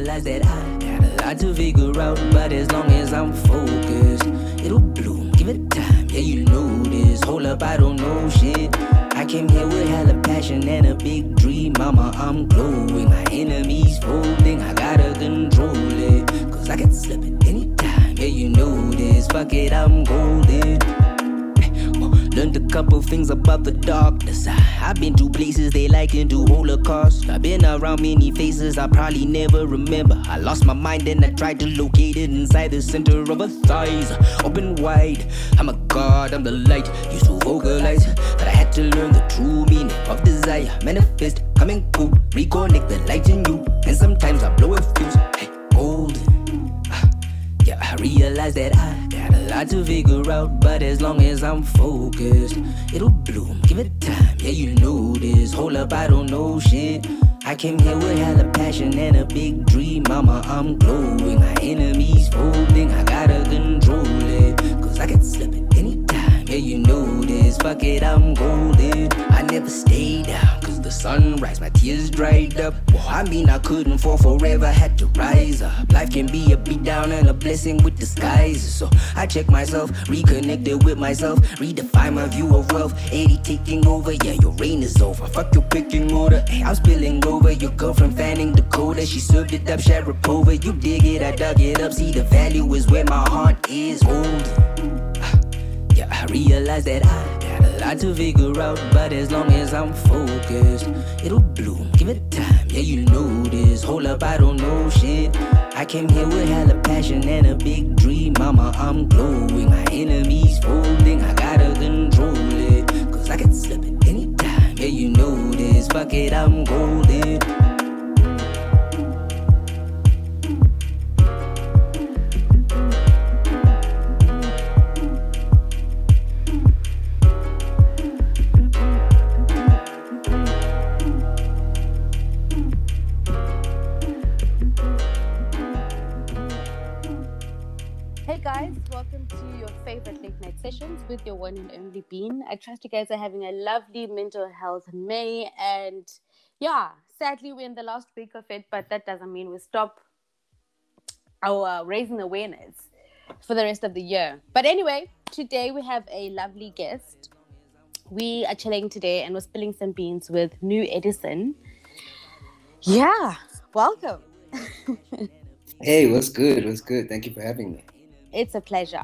realize that I got a lot to figure out, but as long as I'm focused, it'll bloom. Give it time, yeah, you know this. Hold up, I don't know shit. I came here with hella passion and a big dream, mama. I'm glowing. My enemies folding, I gotta control it. Cause I can slip it anytime, yeah, you know this. Fuck it, I'm golden. Learned a couple things about the darkness. I, have been to places they like into Holocaust. I've been around many faces I probably never remember. I lost my mind and I tried to locate it inside the center of her thighs. Open wide. I'm a god, I'm the light. Used to vocalize, but I had to learn the true meaning of desire. Manifest, coming cool. Reconnect the light in you. And sometimes I blow a fuse. Hey, golden. Ah, yeah, I realize that I got a lot to figure out, but as long as I'm focused, it'll bloom. Give it time, yeah, you know this. Hold up, I don't know shit. I came here with hella passion and a big dream, mama. I'm glowing. My enemies folding, I gotta control it. Cause I can slip it anytime, yeah, you know this. Fuck it, I'm golden. I never stay down, the sunrise, my tears dried up. Well, I mean, I couldn't fall forever, had to rise up. Life can be a beat down and a blessing with disguises. So I check myself, reconnected with myself, redefine my view of wealth. 80 taking over, yeah, your reign is over. Fuck your picking order, hey, I'm spilling over. Your girlfriend fanning the coda, she served it up, Sharapova. You dig it, I dug it up. See, the value is where my heart is holding. Yeah, I realize that I lot to figure out, but as long as I'm focused, it'll bloom. Give it time, yeah, you know this. Hold up, I don't know shit. I came here with hella passion and a big dream, mama. I'm glowing. My enemies folding, I gotta control it. Cause I can slip it anytime, yeah, you know this. Fuck it, I'm golden. I trust you guys are having a lovely mental health May, and yeah, sadly we're in the last week of it, but that doesn't mean we stop our raising awareness for the rest of the year. But anyway, today we have a lovely guest. We are chilling today and we're spilling some beans with New Edison. Yeah, welcome. Hey, what's good? What's good? Thank you for having me. It's a pleasure.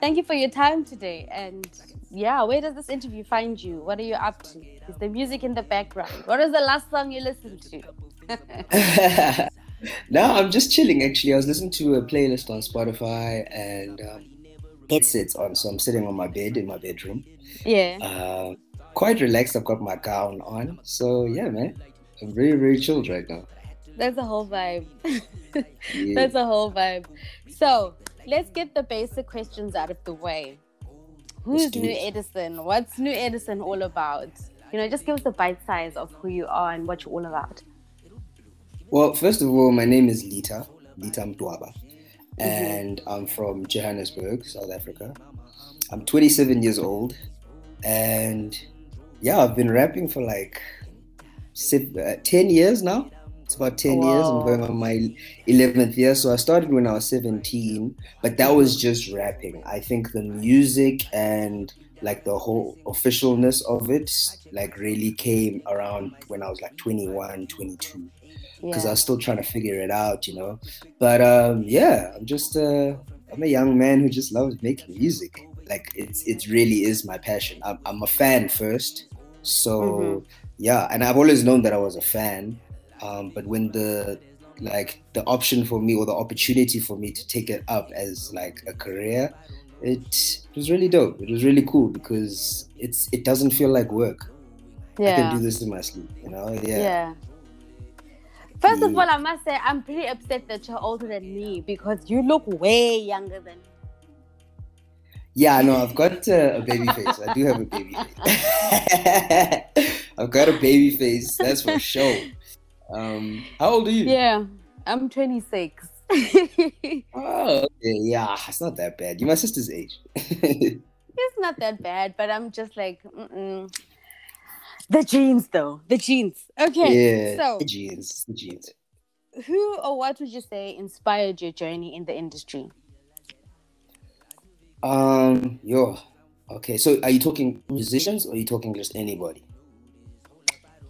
Thank you for your time today. And yeah, where does this interview find you? What are you up to? Is the music in the background? What was the last song you listened to? no, I'm just chilling actually. I was listening to a playlist on Spotify and um, headsets on, so I'm sitting on my bed in my bedroom. yeah. Uh, quite relaxed. I've got my gown on, so yeah, man, I'm very very chilled right now. That's a whole vibe. Yeah. That's a whole vibe. So let's get the basic questions out of the way. Who's New. Edison? What's New Edison all about? You know, just give us a bite size of who you are and what you're all about. Well, first of all, my name is Lita Lita Mtwaba, and I'm from Johannesburg, South Africa. I'm 27 years old, and yeah, I've been rapping for like uh, 10 years now. It's about 10 years. I'm going on my 11th year. So I started when I was 17, but that was just rapping. I think the music and like the whole officialness of it like really came around when I was like 21, 22 because I was still trying to figure it out, you know. But um, yeah, I'm just uh, I'm a young man who just loves making music. Like it's it really is my passion. I'm, I'm a fan first, so Mhm. yeah, and I've always known that I was a fan. Um, but when the like the option for me or the opportunity for me to take it up as like a career, it, was really dope. It was really cool because it's it doesn't feel like work. I can do this in my sleep, you know. Yeah. Yeah. First of all, I must say I'm pretty upset that you're older than me because you look way younger than me. Yeah, no, I've got uh, a baby face. I do have a baby face. I've got a baby face, that's for sure. Um, how old are you? Yeah, I'm 26. Oh, okay, yeah, it's not that bad. You're my sister's age. It's not that bad, but I'm just like, mm-mm. the jeans though, the jeans. Okay, yeah, so the jeans, the jeans. who or what would you say inspired your journey in the industry? Um, yo, okay. So, are you talking musicians or are you talking just anybody?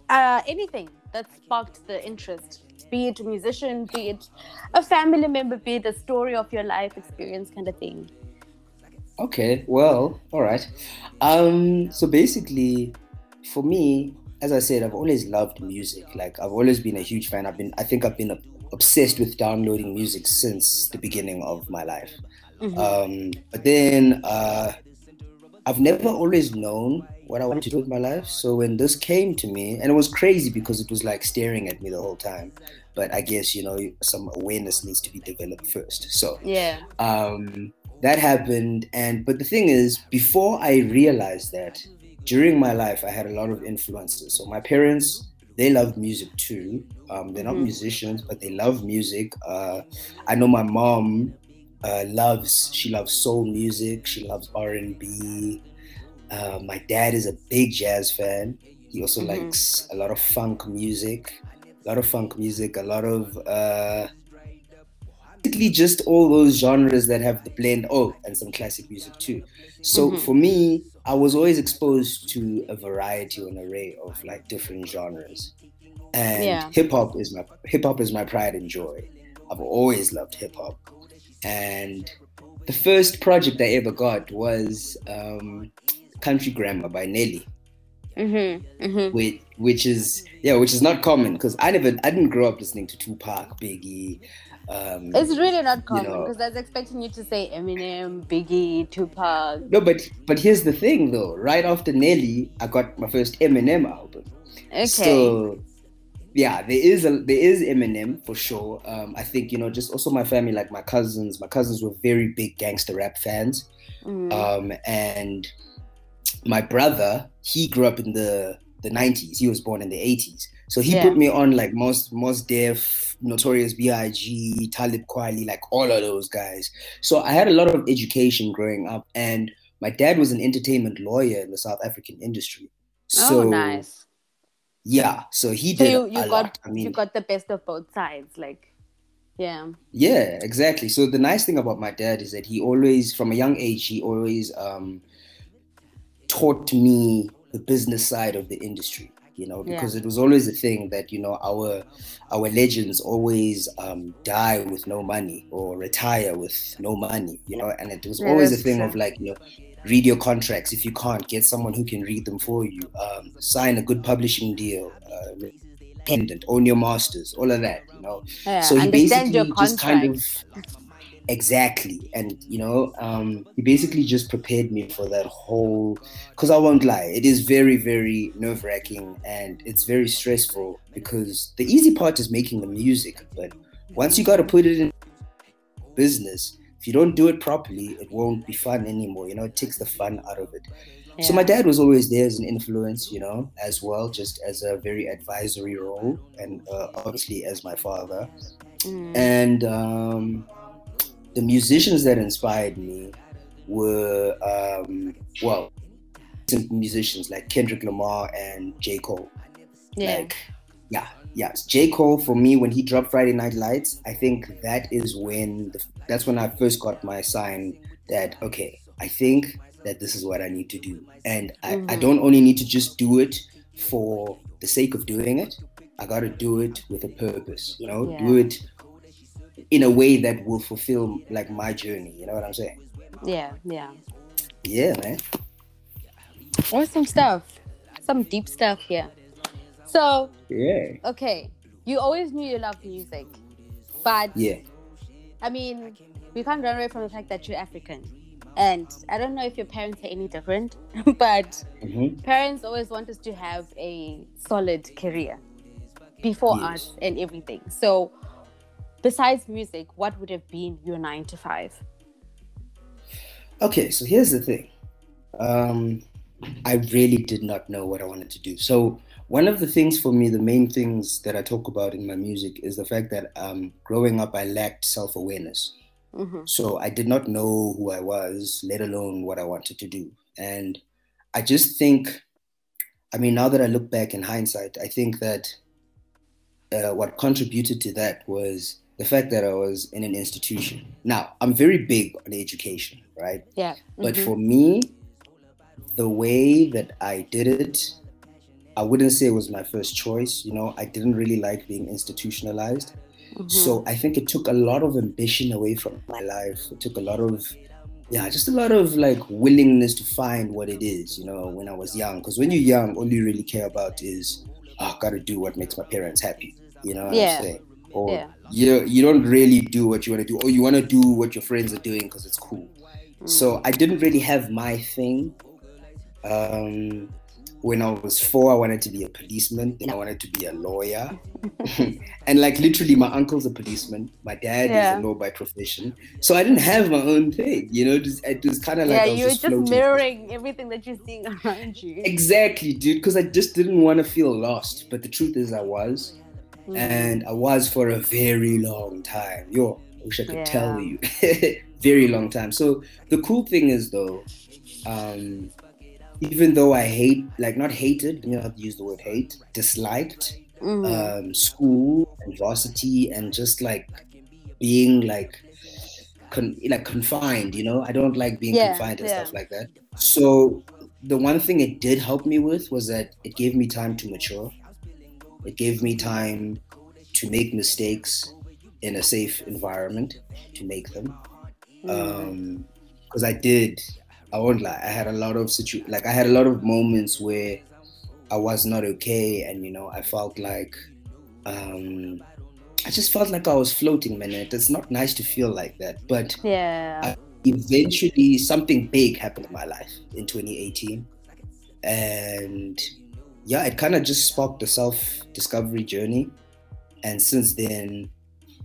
Uh, anything that sparked the interest, be it a musician, be it a family member, be it a story of your life experience, kind of thing. Okay, well, all right. Um, so basically, for me, as I said, I've always loved music. Like I've always been a huge fan. I've been, I think, I've been obsessed with downloading music since the beginning of my life. Mm-hmm. Um, but then uh, I've never always known what I wanted to do with my life. So when this came to me, and it was crazy because it was like staring at me the whole time. But I guess you know some awareness needs to be developed first. So yeah. Um, that happened, and but the thing is, before I realized that, during my life, I had a lot of influences. So my parents, they love music too. Um, they're not mm-hmm. musicians, but they love music. Uh, I know my mom uh, loves she loves soul music. She loves R and B. Uh, my dad is a big jazz fan. He also mm-hmm. likes a lot of funk music, a lot of funk music, a lot of uh, basically just all those genres that have the blend. Oh, and some classic music too. So mm-hmm. for me, I was always exposed to a variety an array of like different genres. And yeah. hip hop is my hip hop is my pride and joy. I've always loved hip hop. And the first project I ever got was um, Country Grammar by Nelly. Mm-hmm, mm-hmm. Which, which is yeah, which is not common because I never I didn't grow up listening to Tupac, Biggie, um, it's really not common because you know, I was expecting you to say Eminem, Biggie, Tupac. No, but but here's the thing though. Right after Nelly, I got my first Eminem album. Okay. So yeah, there is a there is Eminem for sure. Um, I think you know just also my family, like my cousins. My cousins were very big gangster rap fans, mm. um, and my brother he grew up in the the 90s. He was born in the 80s. So he yeah. put me on like most Mos Def, Notorious B.I.G., Talib Kweli, like all of those guys. So I had a lot of education growing up, and my dad was an entertainment lawyer in the South African industry. Oh, so, oh, nice. Yeah, so he did. So you, you got lot. I mean, you got the best of both sides, like. Yeah. Yeah, exactly. So the nice thing about my dad is that he always, from a young age, he always um, taught me the business side of the industry you know because yeah. it was always a thing that you know our our legends always um, die with no money or retire with no money you know and it was yeah, always a thing true. of like you know read your contracts if you can't get someone who can read them for you um, sign a good publishing deal uh, pendant own your masters all of that you know yeah, so he basically just kind of exactly and you know um he basically just prepared me for that whole because i won't lie it is very very nerve-wracking and it's very stressful because the easy part is making the music but once you got to put it in business if you don't do it properly it won't be fun anymore you know it takes the fun out of it yeah. so my dad was always there as an influence you know as well just as a very advisory role and uh, obviously as my father mm. and um the musicians that inspired me were um, well musicians like Kendrick Lamar and J. Cole. Yeah. Like, yeah, yes. J. Cole for me when he dropped Friday Night Lights, I think that is when the, that's when I first got my sign that okay, I think that this is what I need to do. And I, mm-hmm. I don't only need to just do it for the sake of doing it. I gotta do it with a purpose, you know, yeah. do it in a way that will fulfill like my journey. You know what I'm saying? Yeah, yeah. Yeah, man. Awesome stuff. Some deep stuff here. So yeah. Okay, you always knew you loved music, but yeah. I mean, we can't run away from the fact that you're African. And I don't know if your parents are any different, but mm-hmm. parents always want us to have a solid career before yes. us and everything. So besides music, what would have been your nine to five? Okay, so here's the thing. Um, I really did not know what I wanted to do. So one of the things for me, the main things that I talk about in my music is the fact that um, growing up, I lacked self awareness. Mm-hmm. So I did not know who I was, let alone what I wanted to do. And I just think, I mean, now that I look back in hindsight, I think that uh, what contributed to that was the fact that I was in an institution. Now, I'm very big on education, right? Yeah. But Mhm. for me, the way that I did it, I wouldn't say it was my first choice. You know, I didn't really like being institutionalized. Mhm. So I think it took a lot of ambition away from my life. It took a lot of, yeah, just a lot of like willingness to find what it is, you know, when I was young. Because when you're young, all you really care about is, oh, I gotta do what makes my parents happy. You know what Yeah. I'm saying? Or Yeah. You you don't really do what you want to do, or you want to do what your friends are doing because it's cool. Mm. So I didn't really have my thing. Um, when I was four, I wanted to be a policeman. Then I wanted to be a lawyer. and like literally, my uncle's a policeman. My dad Yeah. is a law by profession. So I didn't have my own thing. You know, it was, it was kind of like yeah, you're just, just mirroring everything that you're seeing around you. Exactly, dude. Because I just didn't want to feel lost. But the truth is, I was, Mm. and I was for a very long time. Yo, I wish I could Yeah. tell you, very long time. So the cool thing is though, um, even though I hate, like not hated, you know, have to use the word hate, disliked Mhm. um, school and varsity and just like being like con- like confined you know i don't like being Yeah, confined and yeah. stuff like that so the one thing it did help me with was that it gave me time to mature it gave me time to make mistakes in a safe environment to make them Mm. um because i did i won't lie i had a lot of situ like i had a lot of moments where i was not okay and you know i felt like um i just felt like i was floating man and it's not nice to feel like that but yeah. eventually something big happened in my life in 2018 and yeah it kind of just sparked the self discovery journey and since then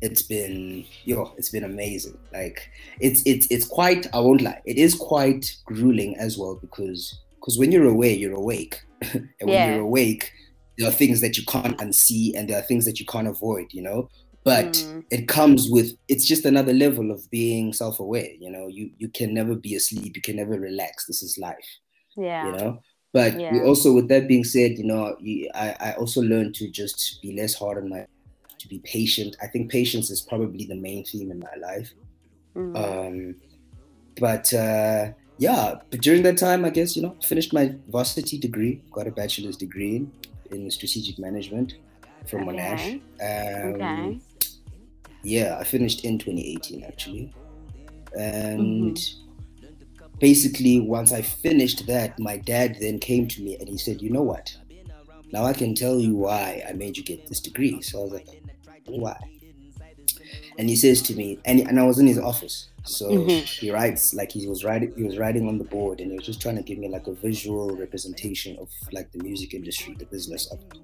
it's been yo it's been amazing like it's it's it's quite i won't lie it is quite grueling as well because because when you're away you're awake and when Yeah. you're awake there are things that you can't unsee and there are things that you can't avoid you know but Mm. it comes with it's just another level of being self-aware you know you you can never be asleep you can never relax this is life yeah. you know but we Yeah. also with that being said you know you, I, I also learned to just be less hard on my to be patient i think patience is probably the main theme in my life Mm. um but uh yeah but during that time i guess you know finished my varsity degree got a bachelor's degree in, in strategic management from Okay. monash um, okay. yeah, I finished in 2018 actually. And basically, once I finished that, my dad then came to me and he said, You know what? Now I can tell you why I made you get this degree. So I was like, Why? And he says to me, and, and I was in his office. So Mhm. he writes like he was writing he was writing on the board and he was just trying to give me like a visual representation of like the music industry, the business of it.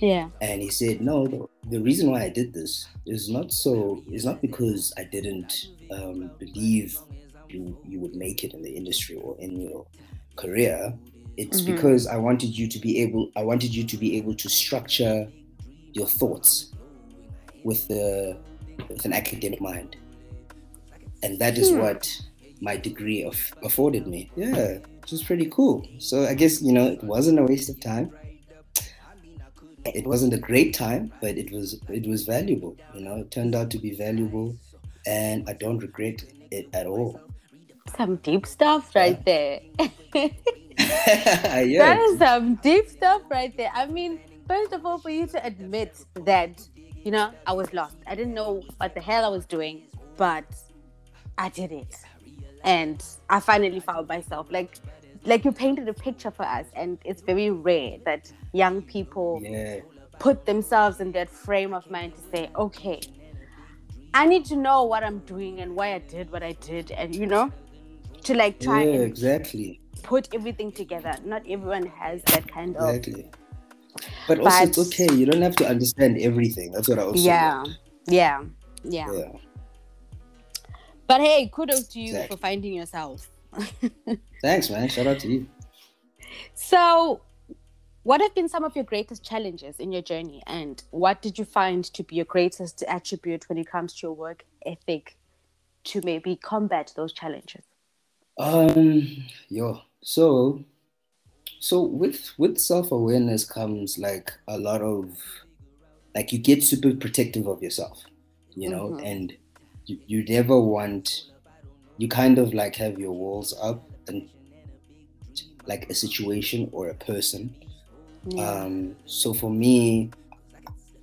Yeah. And he said, no, the, the reason why I did this is not so, it's not because I didn't um, believe you, you would make it in the industry or in your career. It's Mhm. because I wanted you to be able, I wanted you to be able to structure your thoughts with the, with an academic mind. And that is Hmm. what my degree of afforded me. Yeah, which was pretty cool. So I guess, you know, it wasn't a waste of time it wasn't a great time, but it was it was valuable. You know, it turned out to be valuable, and I don't regret it at all. Some deep stuff right there. yeah, That is some deep stuff right there. I mean, first of all, for you to admit that, you know, I was lost. I didn't know what the hell I was doing, but I did it. And I finally found myself. Like like you painted a picture for us and it's very rare that young people yeah, put themselves in that frame of mind to say, okay, I need to know what I'm doing and why I did what I did, and you know, to like try yeah, and exactly, put everything together. Not everyone has that kind of exactly. But also, it's okay. You don't have to understand everything. That's what I also yeah, yeah, yeah, yeah. But hey, kudos to you Exactly. for finding yourself. Thanks, man. Shout out to you. So, what have been some of your greatest challenges in your journey, and what did you find to be your greatest attribute when it comes to your work ethic to maybe combat those challenges? Um, yo, so, so with with self awareness comes like a lot of like you get super protective of yourself, you know, Mhm. and you, you never want you kind of like have your walls up and like a situation or a person. Yeah. Um, so for me,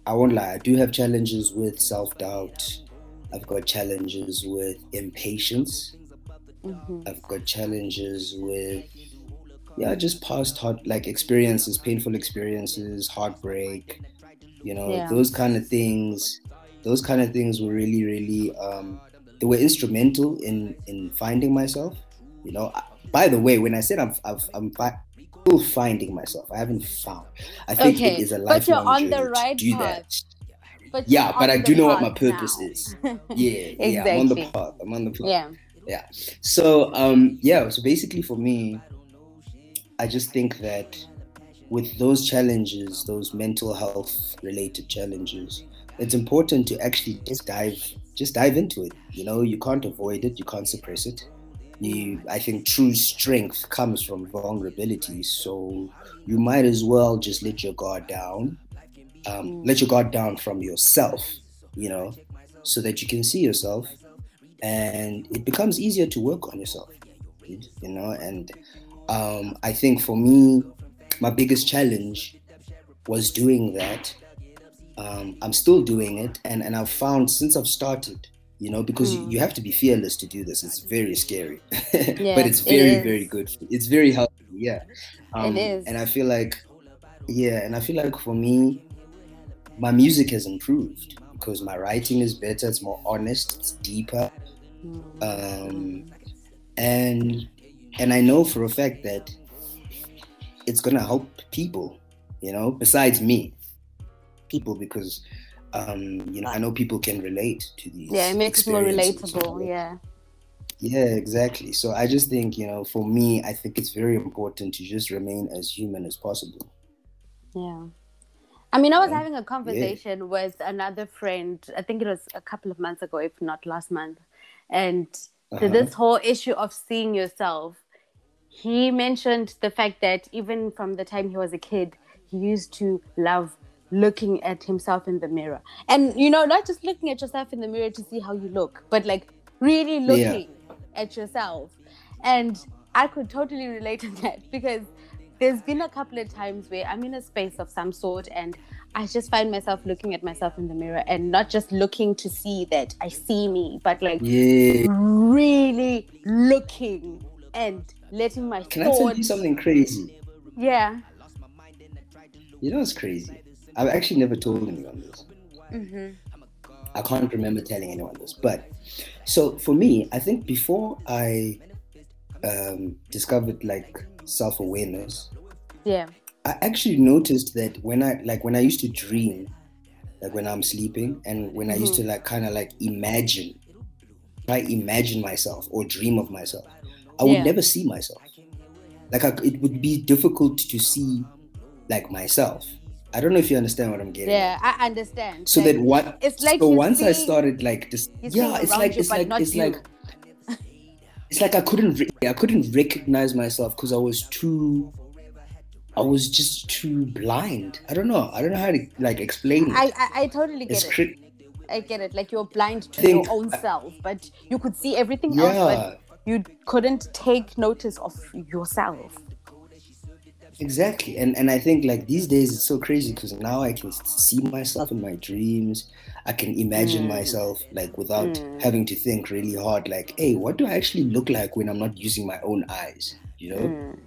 I won't lie, I do have challenges with self doubt. I've got challenges with impatience. Mhm. I've got challenges with yeah, just past hard like experiences, painful experiences, heartbreak, you know, Yeah. those kind of things. Those kind of things were really, really um they were instrumental in in finding myself. You know, I- by the way, when I said I'm I've, I'm fi- still finding myself, I haven't found. I think Okay, it is a lifelong but you're on the right do path. that. But Yeah, but I do know what my purpose now. is. Yeah, yeah, I'm on the Exactly. path. I'm on the path. yeah. So um yeah, so basically for me, I just think that with those challenges, those mental health related challenges, it's important to actually just dive just dive into it. You know, you can't avoid it, you can't suppress it. You I think true strength comes from vulnerability. So you might as well just let your guard down. Um, let your guard down from yourself, you know, so that you can see yourself and it becomes easier to work on yourself you know and um, i think for me my biggest challenge was doing that um, i'm still doing it and, and i've found since i've started you know because you, Mm. you have to be fearless to do this it's very scary Yeah, but it's it very is. very good it's very healthy yeah Um, It is. and i feel like yeah and i feel like for me my music has improved because my writing is better it's more honest it's deeper Mm. um, and and I know for a fact that it's gonna help people, you know, besides me, people because um, you know I know people can relate to these. yeah, it makes it more relatable. Yeah. Yeah, exactly. So I just think you know, for me, I think it's very important to just remain as human as possible. Yeah. I mean, I was Yeah. having a conversation with another friend, I think it was a couple of months ago, if not last month. And Uh-huh. this whole issue of seeing yourself, he mentioned the fact that even from the time he was a kid, he used to love looking at himself in the mirror. And, you know, not just looking at yourself in the mirror to see how you look, but like really Yeah. looking at yourself. And I could totally relate to that because there's been a couple of times where I'm in a space of some sort and I just find myself looking at myself in the mirror and not just looking to see that I see me, but like Yeah. really looking and letting my Can I tell you something crazy? Yeah. You know, it's crazy. I've actually never told anyone this. hmm I can't remember telling anyone this, but so for me, I think before I um, discovered like self awareness, Yeah. I actually noticed that when I like when I used to dream, like when I'm sleeping, and when I used to like kind of like imagine, I imagine myself or dream of myself, I would Yeah. never see myself. Like I, it would be difficult to see like myself. I don't know if you understand what I'm getting. at. Yeah, I understand. So Like, that what? it's like so once I started like this, yeah, it's like it's like it's you. like it's like I couldn't re- I couldn't recognize myself because I was too I was just too blind. I don't know. I don't know how to like explain it. I, I, I totally get it's it. cri- I get it. Like you're blind to think- your own self, but you could see everything else, yeah, but you couldn't take notice of yourself. exactly. And and I think like these days it's so crazy because now I can see myself in my dreams. I can imagine Mm. myself like without Mm. having to think really hard. Like, hey, what do I actually look like when I'm not using my own eyes? You know? Mm.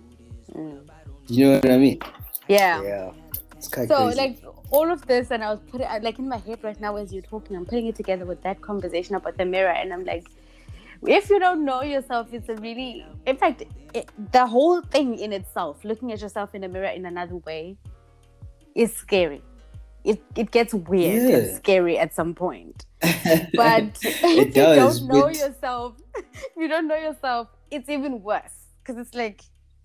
Mm. You know what I mean? Yeah. Yeah. It's quite So crazy. like all of this, and I was putting like in my head right now as you're talking, I'm putting it together with that conversation about the mirror, and I'm like, if you don't know yourself, it's a really, in fact, it, the whole thing in itself, looking at yourself in a mirror in another way, is scary. It it gets weird and scary at some point. But if you don't know yourself, you don't know yourself, it's even worse because it's like,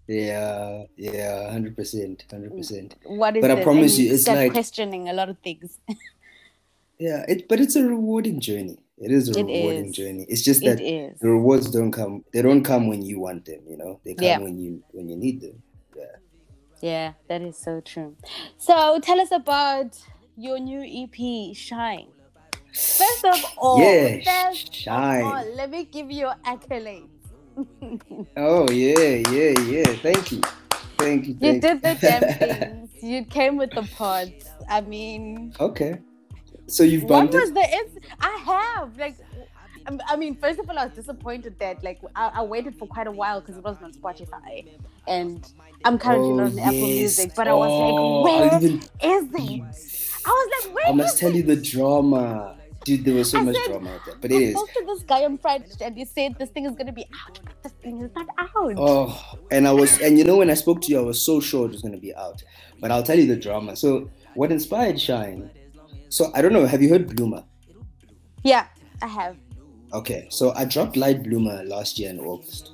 Yeah, yeah, hundred percent, hundred percent. what is But I promise And you, it's start like- questioning a lot of things. Yeah, it but it's a rewarding journey. It is a It rewarding is. journey. It's just It the rewards don't come. They don't come when you want them. You know, they come Yeah. when you when you need them. Yeah, that is so true. So tell us about your new EP, Shine. First of all, Yeah, first Shine. All, let me give you accolades. Oh yeah, yeah, yeah. Thank you, thank you. You did the damn things. You came with the pods. I mean, okay, so you've what was it. the? Ins- I have like. Um, I mean, first of all, I was disappointed that like I, I waited for quite a while because it wasn't on Spotify, and I'm currently Oh, not on Apple. Music. But I was Oh, like, I'll where is it? I was like, where I must tell it? you the drama, dude. There was so I much said- drama out there, but I it is. spoke to this guy on Friday and he said this thing is gonna be out. but This thing is not out. Oh, and I was, and you know, when I spoke to you, I was so sure it was gonna be out. But I'll tell you the drama. So, what inspired Shine? So I don't know. Have you heard Bloomer? Yeah, I have. Okay, so I dropped Light Bloomer last year in August,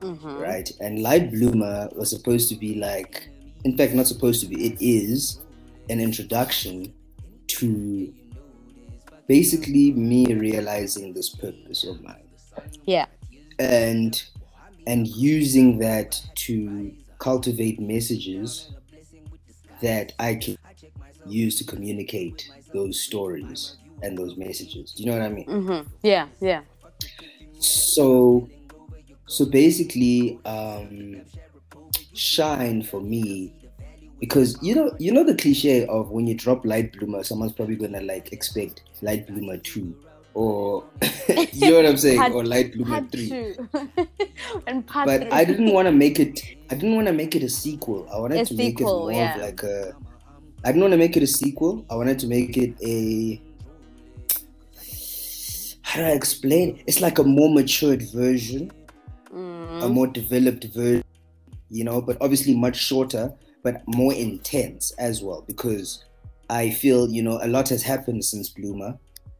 Mhm. right? And Light Bloomer was supposed to be like, in fact, not supposed to be. It is an introduction to basically me realizing this purpose of mine. Yeah. and and using that to cultivate messages that I can use to communicate those stories and those messages. Do you know what I mean? Mm-hmm. Yeah, yeah. So so basically um shine for me because you know you know the cliche of when you drop light bloomer someone's probably gonna like expect light bloomer 2 or you know what i'm saying Part- or light bloomer 3 and part but three. I didn't want to make it. I didn't want to make it a sequel. I wanted A to make it more yeah. of like a. I didn't want to make it a sequel. I wanted to make it a. How do I explain? It's like a more matured version, a Mm, more developed version, you know, but obviously much shorter, but more intense as well because I feel you know a lot has happened since Bloomer.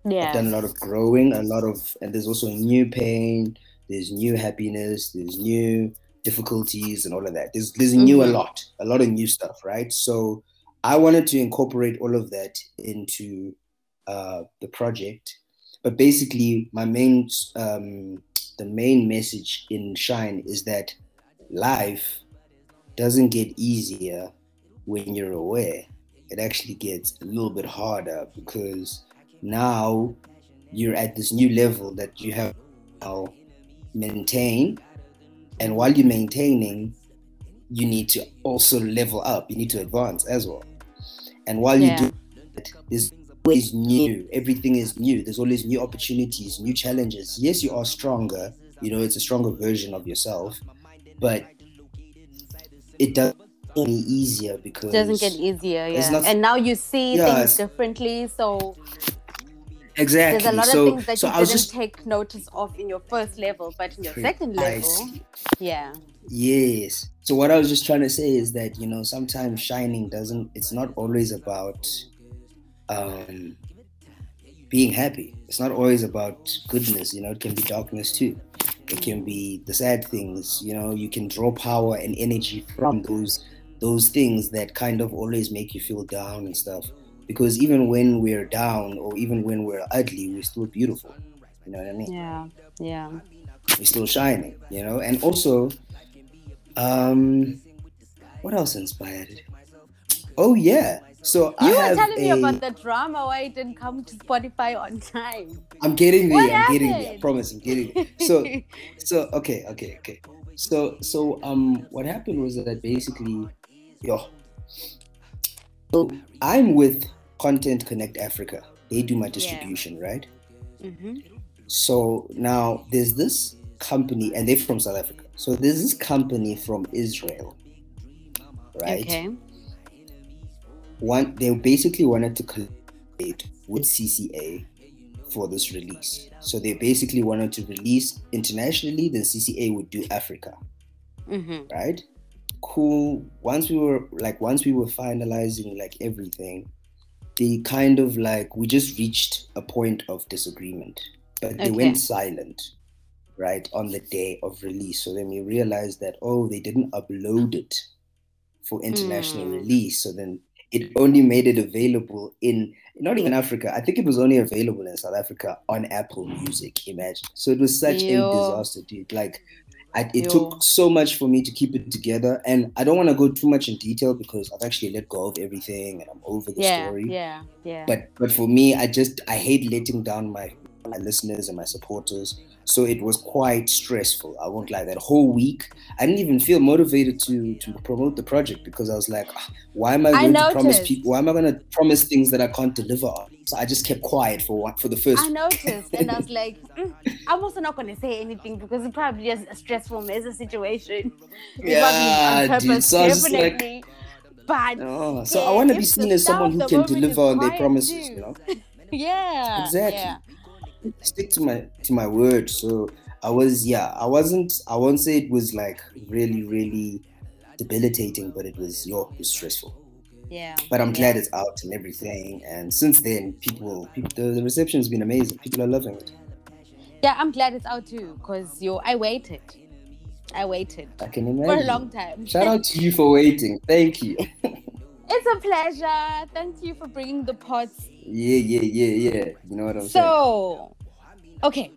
Yeah. I've done a lot of growing, a lot of, and there's also new pain, there's new happiness, there's new difficulties, and all of that. There's there's new a Mhm. lot, a lot of new stuff, right? So I wanted to incorporate all of that into uh, the project, but basically, my main, um, the main message in Shine is that life doesn't get easier when you're aware. It actually gets a little bit harder because now you're at this new level that you have now maintain and while you're maintaining you need to also level up you need to advance as well and while Yeah. you do that there's always new everything is new there's always new opportunities new challenges yes you are stronger you know it's a stronger version of yourself but it doesn't get any easier because Doesn't get easier, yeah. and now you see Yeah, things differently, so exactly there's a lot so, of things that so you I didn't just take notice of in your first level, but in your second level, yeah. Yes. So what I was just trying to say is that you know sometimes shining doesn't. It's not always about um, being happy. It's not always about goodness. You know, it can be darkness too. It can be the sad things. You know, you can draw power and energy from those those things that kind of always make you feel down and stuff. Because even when we're down or even when we're ugly, we're still beautiful. You know what I mean? Yeah, yeah. we're still shining, you know. And also, um, what else inspired it? Oh yeah, so I You were have telling me about the drama why it didn't come to Spotify on time. I'm getting there. What I'm getting there. I promise. I'm getting there. So, so okay, okay, okay. So, so um, what happened was that basically, yo, so I'm with Content Connect Africa. They do my distribution, right? Mm-hmm. So now there's this company, and they're from South Africa. So there's this company from Israel, right? Okay. One, they basically wanted to collaborate with CCA for this release. So they basically wanted to release internationally, then CCA would do Africa, hmm right? Cool. Once we were like, once we were finalizing like everything, they kind of like we just reached a point of disagreement, but they Okay. went silent, right, on the day of release. So then we realized that oh, they didn't upload it for international Mm. release. So then it only made it available in not even Africa. I think it was only available in South Africa on Apple Music. Imagine. So it was such Yo. a disaster, dude. Like I, it Yo. took so much for me to keep it together, and I don't want to go too much in detail because I've actually let go of everything and I'm over the Yeah, story. yeah, yeah. But but for me, I just I hate letting down my my listeners and my supporters. So it was quite stressful. I won't lie. That whole week, I didn't even feel motivated to to promote the project because I was like, "Ah, why am I I going to promise people? Why am I going to promise things that I can't deliver on? So I just kept quiet for one for the first. I noticed, and I was like, mm, I'm also not going to say anything because it's probably just a stressful mess a situation. Yeah, dude, so I was like- but Oh, so yeah, I want to be seen as someone who can deliver on their promises. too. You know. yeah, Exactly. yeah. Stick to my to my word so i was yeah i wasn't i won't say it was like really really debilitating but it was yo it was stressful Yeah. but i'm yeah. glad it's out and everything and since then people, people the, the reception has been amazing people are loving it Yeah, I'm glad it's out too, because yo, I waited. I waited i can imagine. for a long time. shout out to you for waiting thank you It's a pleasure. Thank you for bringing the pots. Yeah yeah yeah yeah you know what i'm saying So, okay.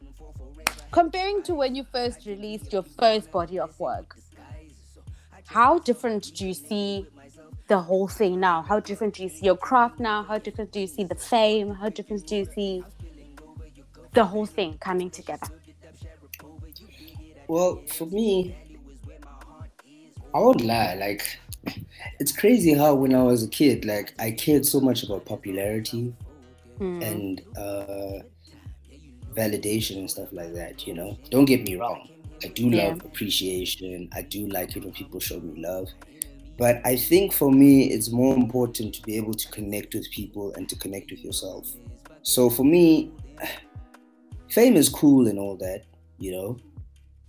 Comparing to when you first released your first body of work, how different do you see the whole thing now? How different do you see your craft now? How different do you see the fame? How different do you see the whole thing coming together? Well, for me, I won't lie. Like, it's crazy how when I was a kid, like I cared so much about popularity Hmm. and uh, validation and stuff like that. You know, don't get me wrong. I do Yeah. love appreciation. I do like it when people show me love. But I think for me, it's more important to be able to connect with people and to connect with yourself. So for me, fame is cool and all that, you know.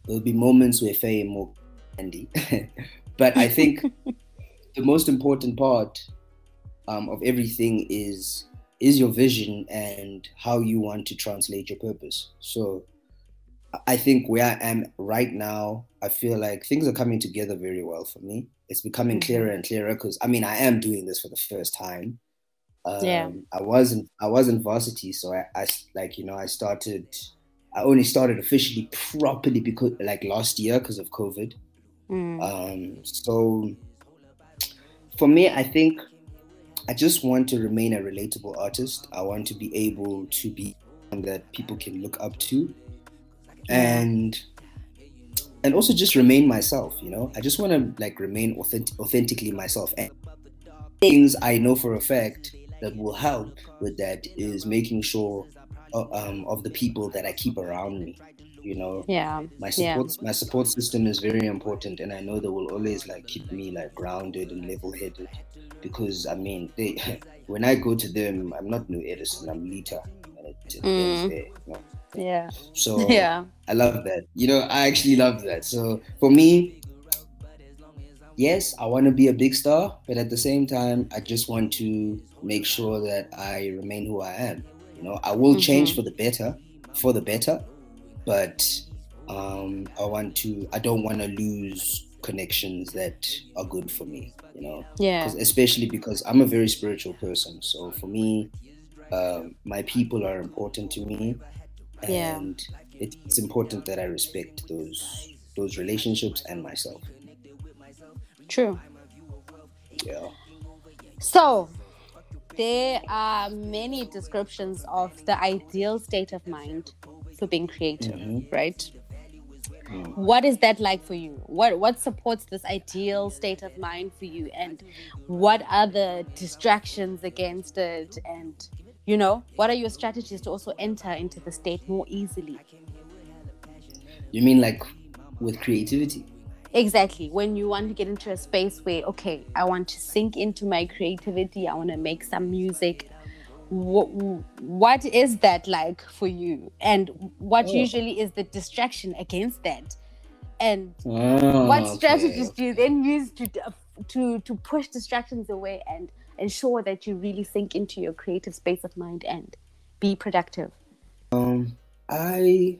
There'll be moments where fame will handy. but I think the most important part um, of everything is is your vision and how you want to translate your purpose. So I think where I am right now, I feel like things are coming together very well for me. It's becoming Mhm. clearer and clearer because I mean I am doing this for the first time. Um, Yeah. I wasn't I was in varsity, so I like you know I started I only started officially properly because like last year because of COVID. Mm. Um, so for me, I think I just want to remain a relatable artist. I want to be able to be that people can look up to, and and also just remain myself. You know, I just want to like remain authentic, authentically myself. And things I know for a fact that will help with that is making sure uh, um, of the people that I keep around me. You know, yeah. my Yeah. support my support system is very important and i know they will always like keep me like grounded and level-headed because i mean they when i go to them i'm not new edison i'm lita and it, it Mm. there, you know? Yeah. so Yeah. i love that you know i actually love that so for me yes i want to be a big star but at the same time i just want to make sure that i remain who i am you know i will change Mhm. for the better for the better but um i want to i don't want to lose connections that are good for me you know Yeah. especially because i'm a very spiritual person so for me um, my people are important to me Yeah. and it, it's important that i respect those those relationships and myself True. yeah So, there are many descriptions of the ideal state of mind for being creative, Mhm. right? Mm. What is that like for you? What what supports this ideal state of mind for you, and what are the distractions against it? And you know, what are your strategies to also enter into the state more easily? you mean like with creativity Exactly. When you want to get into a space where, okay, I want to sink into my creativity, I want to make some music. What, what is that like for you? And what Oh. usually is the distraction against that? And Ah, what okay. strategies do you then use to to to push distractions away and ensure that you really sink into your creative space of mind and be productive? Um, I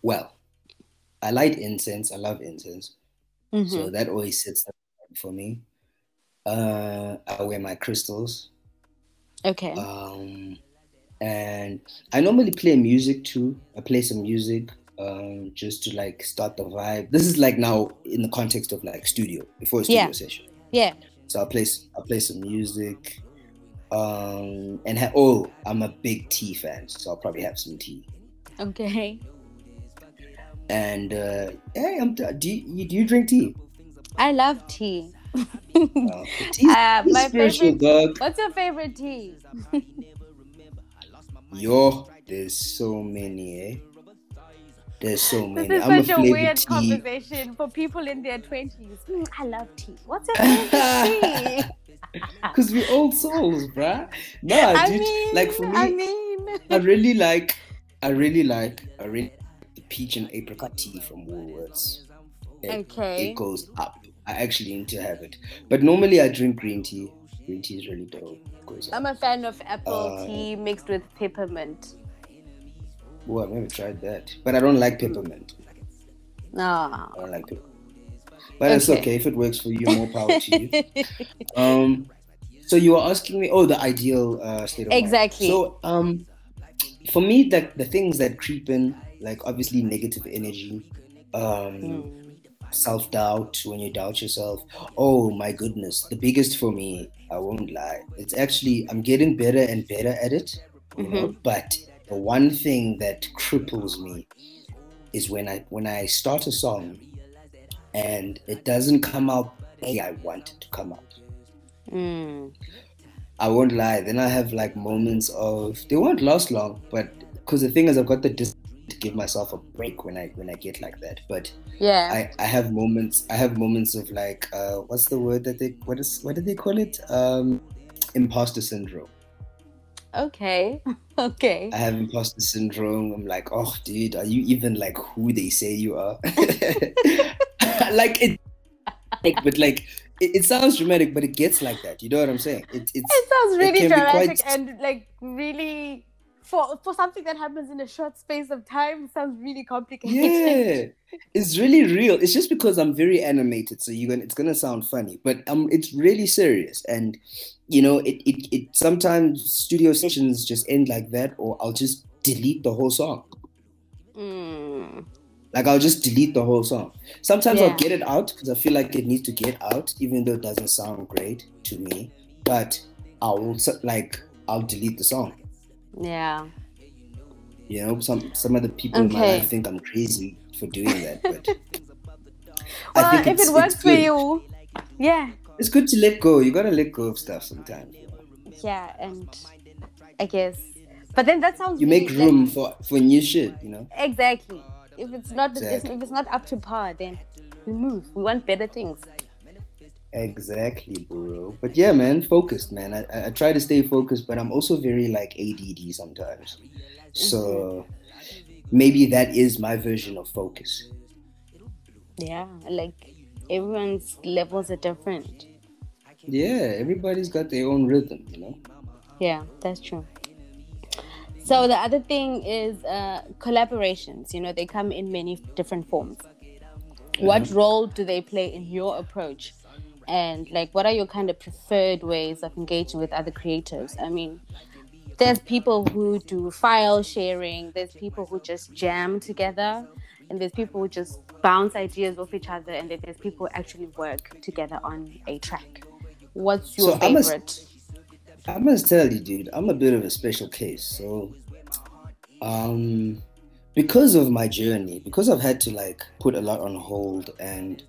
well, I light incense. I love incense, so Mhm. that always sits for me. Uh, I wear my crystals. Okay. Um, and I normally play music too. I play some music. um, just to like start the vibe. This is like now in the context of like studio before a studio Yeah. session. Yeah. So I'll play I'll play some music. Um and ha- oh, I'm a big tea fan, so I'll probably have some tea. Okay. And uh hey, I'm do you, do you drink tea? I love tea. Uh, my favorite- dog. What's your favorite tea? Yo, there's so many, eh? There's so many. This is I'm a such a flavored weird tea. conversation for people in their twenties. Mm, I love tea. What's your favorite tea? Cause we're old souls, bruh. Nah, I dude. mean, like for me, I mean, I really like, I really like, I really like the peach and apricot tea from Woolworths. It, Okay. It goes up. I actually need to have it. But normally I drink green tea. Green tea is really dope. I'm a fan of apple Uh, tea mixed with peppermint. Oh, I've never tried that. But I don't like peppermint. No. I don't like peppermint. But it's Okay. okay. If it works for you, more power to you. Um, so you were asking me, oh, the ideal uh, state of mind. Exactly. So, um, for me, like the things that creep in, like obviously negative energy, um, Mm. Self doubt when you doubt yourself. Oh my goodness, the biggest for me, I won't lie. It's actually I'm getting better and better at it, you know. But the one thing that cripples me is when I when I start a song and it doesn't come out the way I want it to come out. Mm. I won't lie. Then I have like moments of they won't last long, but because the thing is, I've got the dis- give myself a break when I when I get like that. But Yeah. I, I have moments I have moments of like uh what's the word that they what is what do they call it um imposter syndrome okay. Okay. I have imposter syndrome I'm like oh dude are you even like who they say you are like it like but like it, it sounds dramatic but it gets like that you know what I'm saying it, it's It sounds really be dramatic quite- and like really for for something that happens in a short space of time sounds really complicated. yeah it's really real it's just because i'm very animated so you're gonna it's gonna sound funny but um it's really serious and you know it, it it sometimes studio sessions just end like that or i'll just delete the whole song Mm. like i'll just delete the whole song sometimes Yeah. i'll get it out because i feel like it needs to get out even though it doesn't sound great to me but i'll like i'll delete the song Yeah. you know some some of the people in my Okay. life think i'm crazy for doing that but Well, if it works for good. you, yeah, It's good to let go. You gotta let go of stuff sometimes. yeah, and I guess, but then that sounds You make room for for new shit. You know. exactly. If it's not if- Exactly. if it's not up to par, then we move. We want better things. Exactly, bro. But yeah, man, focused, man. I, I, try to stay focused, but I'm also very like ADD sometimes. So maybe that is my version of focus. Yeah, like everyone's levels are different. Yeah, everybody's got their own rhythm, you know. Yeah, that's true. So the other thing is uh, collaborations. You know, they come in many different forms. What role do they play in your approach? And like, what are your kind of preferred ways of engaging with other creatives? I mean, there's people who do file sharing. There's people who just jam together, and there's people who just bounce ideas off each other, and then there's people who actually work together on a track. What's your So I must- favorite? I must tell you, dude, I'm a bit of a special case. So, um, because of my journey, because I've had to like put a lot on hold and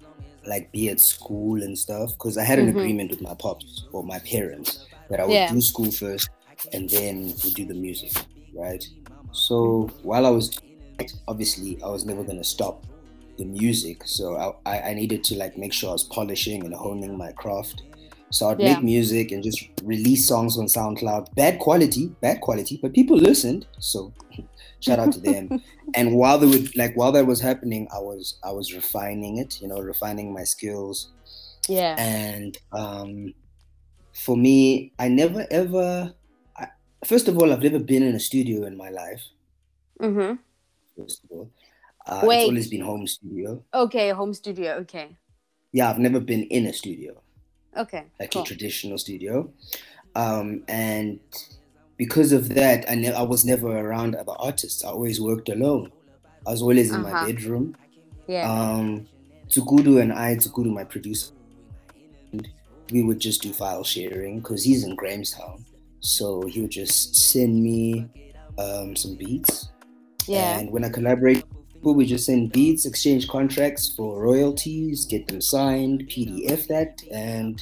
like be at school and stuff, because I had an Mhm. agreement with my pops or my parents that I would Yeah. do school first and then would do the music, right? So while I was, obviously, I was never gonna stop the music. So I, I needed to like make sure I was polishing and honing my craft. So I'd Yeah. make music and just release songs on SoundCloud. Bad quality, bad quality, but people listened. So shout out to them. and while they would like while that was happening, I was I was refining it, you know, refining my skills. Yeah. And um for me, I never ever I, first of all, I've never been in a studio in my life. Mm-hmm. First of all. Uh, Wait. it's always been home studio. Okay, home studio. Okay. Yeah, I've never been in a studio. Okay. like cool. a traditional studio. Um, and because of that, I, ne- I was never around other artists. I always worked alone. I was always in Uh-huh. my bedroom. Yeah. Um, Tukudu and I, Tukudu, my producer, we would just do file sharing because he's in Grahamstown. So he would just send me um, some beats. yeah. And when I collaborate, people we just send beats, exchange contracts for royalties, get them signed, PDF that, and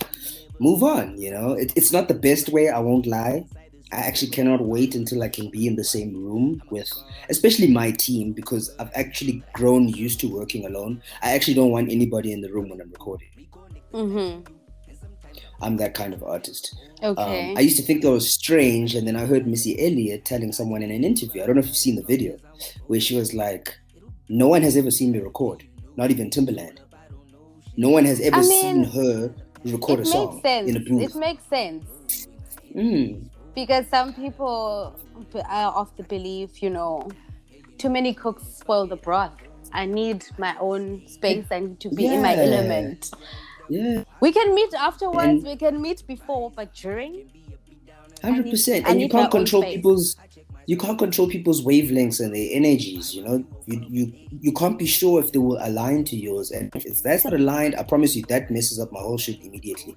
move on. You know, it, it's not the best way. I won't lie. I actually cannot wait until I can be in the same room with, especially my team, because I've actually grown used to working alone. I actually don't want anybody in the room when I'm recording. Mm-hmm. I'm that kind of artist. Okay. Um, I used to think that was strange, and then I heard Missy Elliott telling someone in an interview. I don't know if you've seen the video, where she was like, "No one has ever seen me record, not even Timbaland. No one has ever I seen her record a song makes sense. in a booth." It makes sense Mm, because some people are of the belief, you know, too many cooks spoil the broth. I need my own space. I need to be in my element. yeah, We can meet afterwards. And- we can meet before, but during, hundred percent. And you can't control people's. You can't control people's wavelengths and their energies. You know, you you you can't be sure if they will align to yours. And if that's not aligned, I promise you that messes up my whole shit immediately.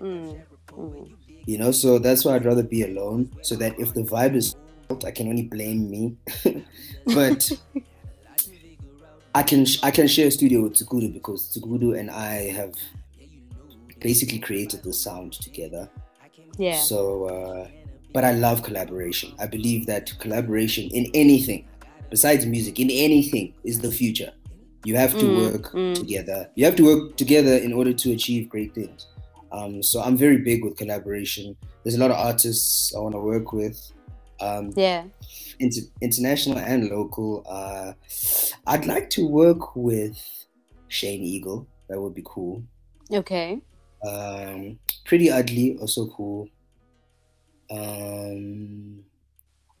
mm, mm. you know so that's why i'd rather be alone so that if the vibe is out, i can only blame me but i can i can share a studio with Tsukudu because Tsukudu and i have basically created the sound together yeah, so uh, but i love collaboration. I believe that collaboration in anything besides music in anything is the future. You have to Mm, work mm. together. You have to work together in order to achieve great things. Um, so i'm very big with collaboration. There's a lot of artists i want to work with. Um, yeah. inter- international and local. Uh, i'd like to work with shane eagle. That would be cool. Okay. um, Pretty Ugly, also cool. Um,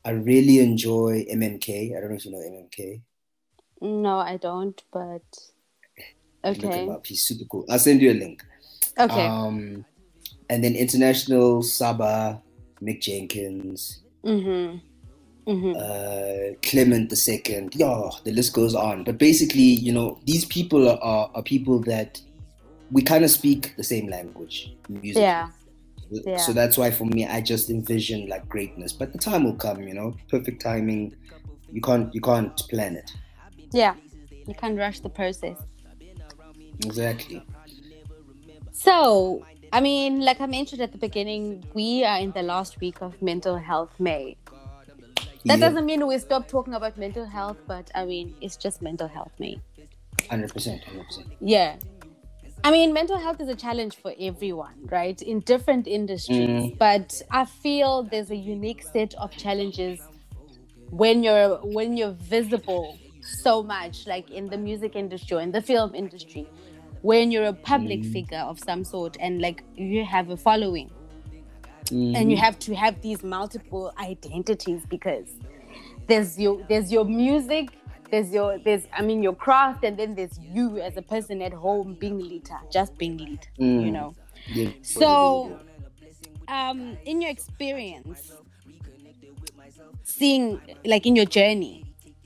I really enjoy MMK. I don't know if you know MMK. No, I don't. But Look okay. up. He's super cool. I'll send you a link. Okay. Um, and then international Saba, Mick Jenkins, mm-hmm. Mm-hmm. uh, Clement the Second. Yeah, the list goes on. But basically, you know, these people are, are, are people that we kind of speak the same language. Music. yeah. Yeah. So that's why for me, I just envision like greatness. But the time will come, you know, perfect timing. You can't you can't plan it. Yeah. You can't rush the process. Exactly. So, I mean, like I mentioned at the beginning, we are in the last week of Mental Health May. That Yeah, doesn't mean we stop talking about mental health, but I mean, it's just Mental Health May. hundred percent, hundred percent. Yeah. I mean, mental health is a challenge for everyone, right? In different industries. Mm. But I feel there's a unique set of challenges when you're when you're visible so much, like in the music industry or in the film industry, when you're a public Mm. figure of some sort and like you have a following Mm-hmm. and you have to have these multiple identities because there's your there's your music there's your there's i mean your craft and then there's you as a person at home being Lita, just being you Mm. know Yeah. so um in your experience seeing like in your journey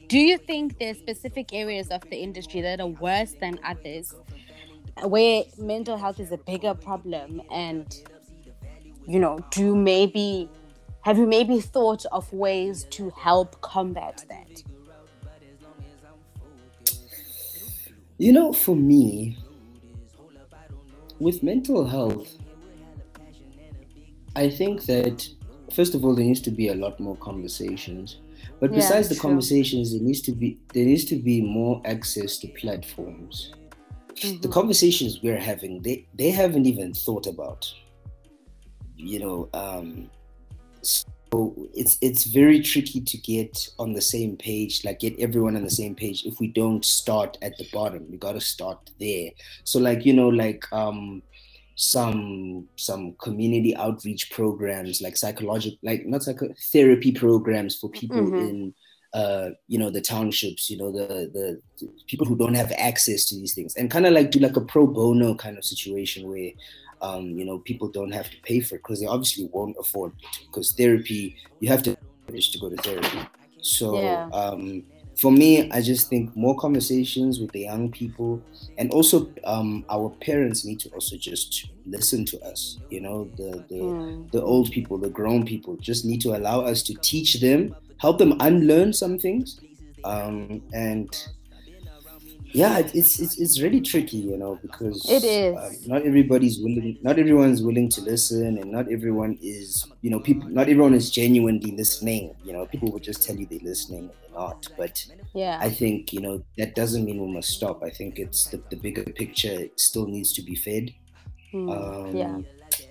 do you think there's specific areas of the industry that are worse than others where mental health is a bigger problem and you know do maybe have you maybe thought of ways to help combat that You know, for me, with mental health, I think that first of all there needs to be a lot more conversations. But Yeah, besides the true. conversations, there needs to be there needs to be more access to platforms. The Mhm. conversations we're having, they they haven't even thought about. You know, um, so it's it's very tricky to get on the same page, like get everyone on the same page. If we don't start at the bottom, we gotta start there. So, like you know, like um, some some community outreach programs, like psychological, like not psycho therapy programs for people Mhm. in uh, you know the townships, you know the the people who don't have access to these things, and kind of like do like a pro bono kind of situation where um, you know people don't have to pay for it because they obviously won't afford it because therapy you have to manage to go to therapy. So Yeah. um, for me, I just think more conversations with the young people, and also um, our parents need to also just listen to us. You know, the the, Mm. the old people, the grown people, just need to allow us to teach them, help them unlearn some things, um, and yeah, it's it's it's really tricky, you know, because It is. um, not everybody's willing, not everyone's willing to listen, and not everyone is, you know, people, not everyone is genuinely listening. You know, people will just tell you they're listening, and they're not. But Yeah. I think you know that doesn't mean we must stop. I think it's the, the bigger picture still needs to be fed. Mm, Um, yeah.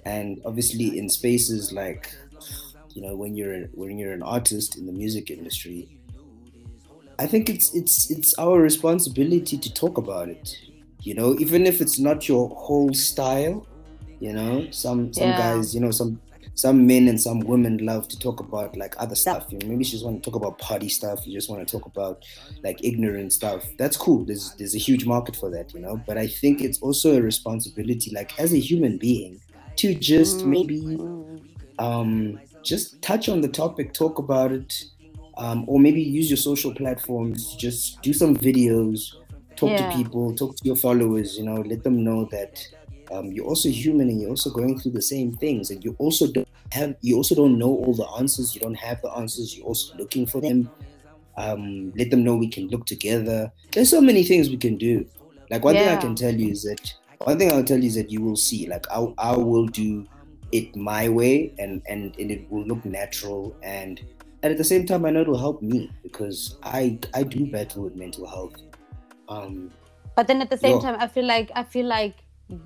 And obviously, in spaces like, you know, when you're when you're an artist in the music industry, I think it's it's it's our responsibility to talk about it. You know, even if it's not your whole style. You know, some some Yeah. guys, you know, some some men and some women love to talk about like other stuff. You know, maybe you just want to talk about party stuff. You just want to talk about like ignorant stuff. That's cool. There's there's a huge market for that, you know. But I think it's also a responsibility, like as a human being, to just Mm. maybe um, just touch on the topic, talk about it, um, or maybe use your social platforms to just do some videos, talk Yeah. to people, talk to your followers. You know, let them know that um, you're also human and you're also going through the same things, and you also don't have, you also don't know all the answers. You don't have the answers. You're also looking for them. Um, let them know we can look together. There's so many things we can do. Like one thing I can tell you is that one thing I'll tell you is that you will see. Like I, I will do it my way and, and and it will look natural and and at the same time I know it'll help me because I I do battle with mental health. Um But then at the same time, I feel like I feel like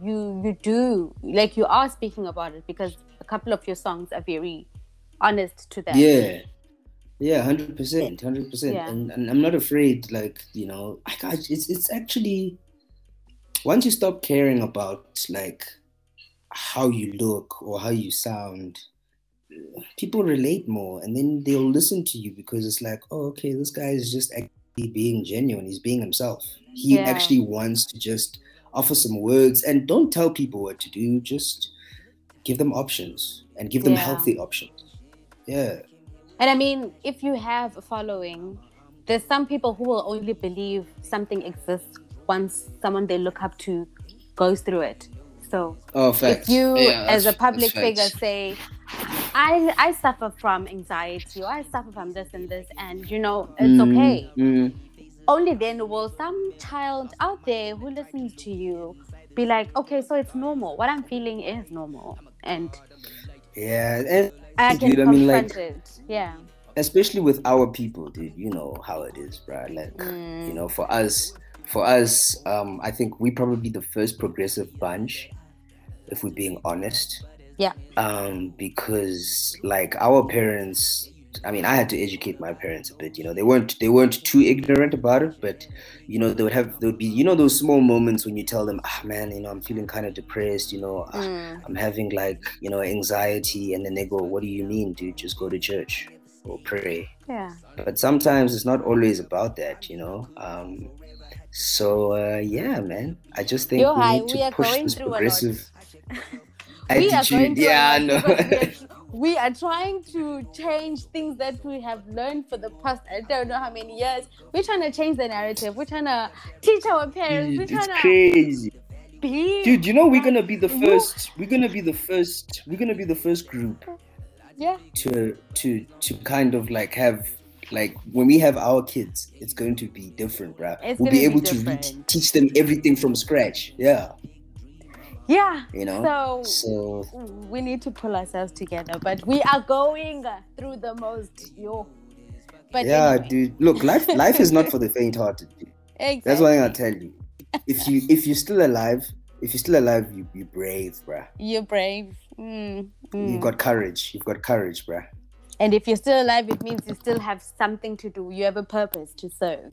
you you do like you are speaking about it because a couple of your songs are very honest to that. yeah. Yeah, hundred percent, hundred percent. And and I'm not afraid, like, you know, I got it's it's actually once you stop caring about like how you look or how you sound, people relate more and then they'll listen to you because it's like, oh, okay, this guy is just actually being genuine. He's being himself. He Yeah. actually wants to just offer some words and don't tell people what to do. Just give them options and give them Yeah. healthy options. Yeah. And I mean, if you have a following, there's some people who will only believe something exists once someone they look up to goes through it. So Oh, if you Yeah, as a public figure say I I suffer from anxiety or I suffer from this and this and you know it's Mm, okay. mm. Only then will some child out there who listens to you be like, okay, so it's normal. What I'm feeling is normal, and Yeah. And I can Dude, I mean, like- it. Yeah. especially with our people, dude, you know how it is, bro. Like, Mm. you know, for us, for us, um, I think we probably the first progressive bunch, if we're being honest. Yeah. Um, because like our parents, I mean, I had to educate my parents a bit. You know, they weren't they weren't too ignorant about it, but you know, they would have there would be you know those small moments when you tell them, ah, man, you know, I'm feeling kind of depressed. You know, ah, Mm. I'm having like you know anxiety, and then they go, "What do you mean, dude? Just go to church or pray." Yeah. But sometimes it's not always about that, you know. Um, so uh, yeah, man, I just think Yo, we need we to are push going this through a lot. progressive we attitude. Yeah, I a lot know. we are, trying to change things that we have learned for the past I don't know how many years. We're trying to change the narrative. We're trying to teach our parents. We're it's to crazy, be dude. You know we're gonna be the first. We're gonna be the first. We're gonna be the first group yeah. to to to kind of like have like when we have our kids, it's going to be different, bro. It's we'll be be able to re- teach them everything from scratch. Yeah, Yeah. you know. So So we need to pull ourselves together, but we are going through the most yo. But yeah, anyway, dude. Look, life life is not for the faint-hearted. Dude. exactly. That's one thing I'll tell you. If you if you're still alive, if you're still alive, you you brave, bruh. You're brave. Mm, mm. You've got courage. You've got courage, bruh. And if you're still alive, it means you still have something to do. You have a purpose to serve.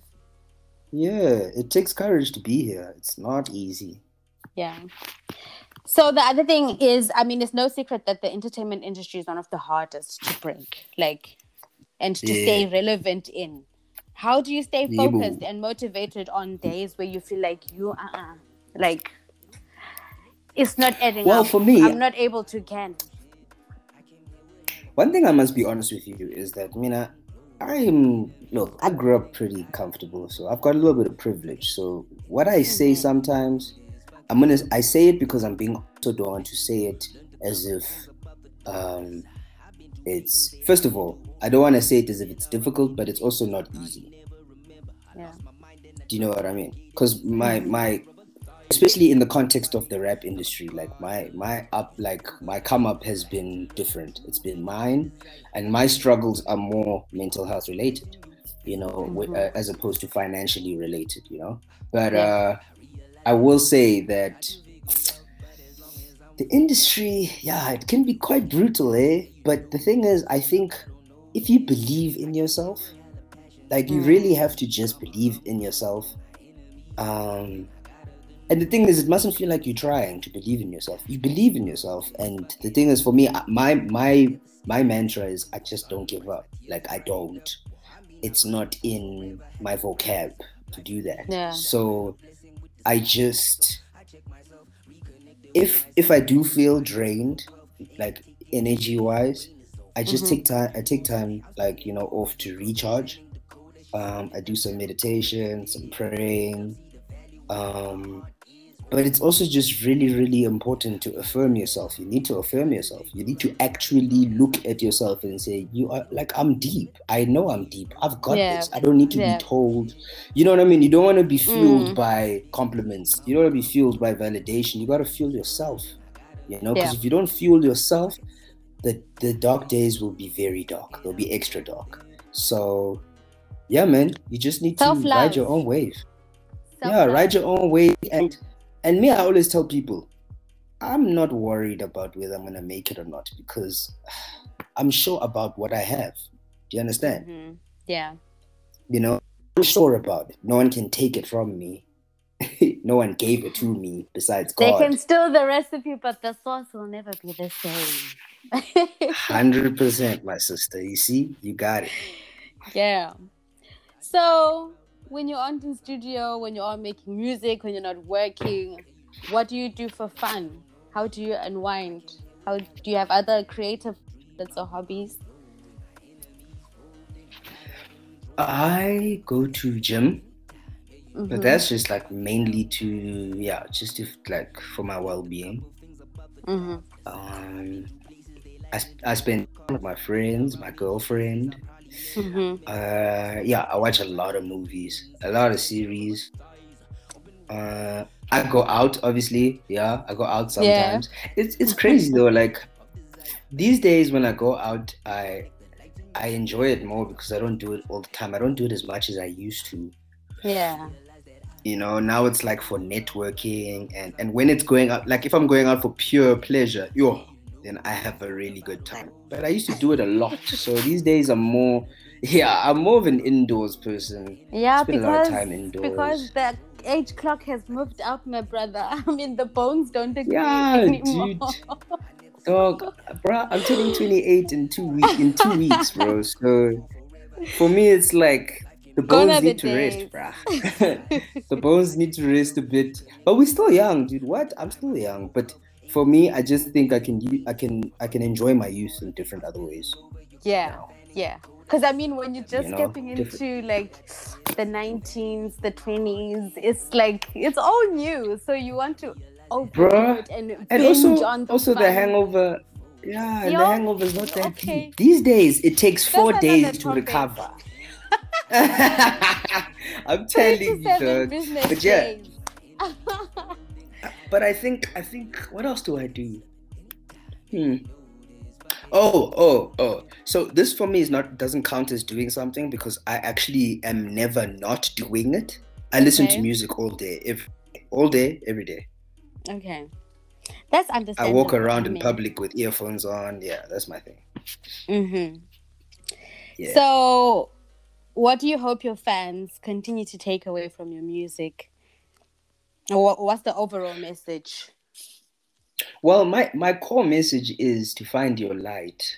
Yeah, it takes courage to be here. It's not easy. Yeah. So the other thing is, I mean, it's no secret that the entertainment industry is one of the hardest to break, like, and to Yeah. stay relevant in. How do you stay Yeah, focused and motivated on days where you feel like you uh like it's not adding Well, up? for me- I'm not able to can. One thing I must be honest with you is that Mina, I'm look, I grew up pretty comfortable, so I've got a little bit of privilege. So what I say Mhm. sometimes, I'm gonna I say it because I'm being so don't want to say it as if um it's first of all, I don't want to say it as if it's difficult, but it's also not easy. Yeah. Do you know what I mean? Because my Mhm. my especially in the context of the rap industry, like my my up like my come up has been different. It's been mine, and my struggles are more mental health related, you know, Mhm. uh, as opposed to financially related, you know. But uh, I will say that the industry, yeah, it can be quite brutal, eh? But the thing is, I think if you believe in yourself, like you Mm. really have to just believe in yourself. Um, and the thing is, it mustn't feel like you're trying to believe in yourself. You believe in yourself, and the thing is, for me, my my my mantra is, I just don't give up. Like I don't. It's not in my vocab to do that. Yeah. So I just if if I do feel drained, like energy wise, I just Mhm. take time. I take time, like you know, off to recharge. Um, I do some meditation, some praying. Um, but it's also just really, really important to affirm yourself. You need to affirm yourself. You need to actually look at yourself and say, "You are like I'm deep. I know I'm deep. I've got Yeah. this. I don't need to Yeah. be told." You know what I mean? You don't want to be fueled Mm. by compliments. You don't want to be fueled by validation. You got to fuel yourself. You know, because Yeah. if you don't fuel yourself, the the dark days will be very dark. They'll be extra dark. So, yeah, man, you just need to ride your own wave. Yeah, ride your own wave. And and me, I always tell people, I'm not worried about whether I'm gonna make it or not because I'm sure about what I have. Do you understand? Mhm. Yeah. You know, I'm sure about it. No one can take it from me. no one gave it to me besides God. They can steal the recipe, but the sauce will never be the same. Hundred percent, my sister. You see, you got it. yeah. So when you're on in studio, when you're making music, when you're not working, what do you do for fun? How do you unwind? How do you have other creative that's or hobbies? I go to gym, Mhm. but that's just like mainly to yeah, just to like for my well-being. Mhm. Um, I, I spend time with my friends, my girlfriend. Mhm. Uh, yeah, I watch a lot of movies, a lot of series. Uh, I go out, obviously. Yeah, I go out Yeah. sometimes. It's it's crazy though. Like these days, when I go out, I I enjoy it more because I don't do it all the time. I don't do it as much as I used to. Yeah. You know, now it's like for networking and and when it's going out, like if I'm going out for pure pleasure, yo, then I have a really good time. But I used to do it a lot. So these days I'm more yeah, I'm more of an indoors person. Yeah, Spend a lot because of time indoors. because the age clock has moved up, my brother. I mean, the bones don't agree Yeah, anymore. dude. Dog, bro, I'm turning 28 in two weeks in two weeks, bro. So for me it's like the bones need to days. rest, bruh. the bones need to rest a bit. But we're still young, dude. What? I'm still young. But for me, I just think I can I can I can enjoy my youth in different other ways. Yeah, yeah. Because I mean, when you're just You know, stepping into different. like the 19s, the 20s, it's like it's all new. So you want to Bruh. it and And also on the also the hangover. Yeah, Yo, the hangover is not that okay. deep. These days it takes four days to recover. I'm telling you, 27 dog. But yeah. but I think I think what else do I do? Hmm. Oh, oh, oh. So this for me is not doesn't count as doing something because I actually am never not doing it. I listen Okay. to music all day, every, all day, every day. okay, that's understandable. I walk around in mean, public with earphones on. Yeah, that's my thing. Mm-hmm. Yeah. So, what do you hope your fans continue to take away from your music? What's the overall message? Well, my my core message is to find your light,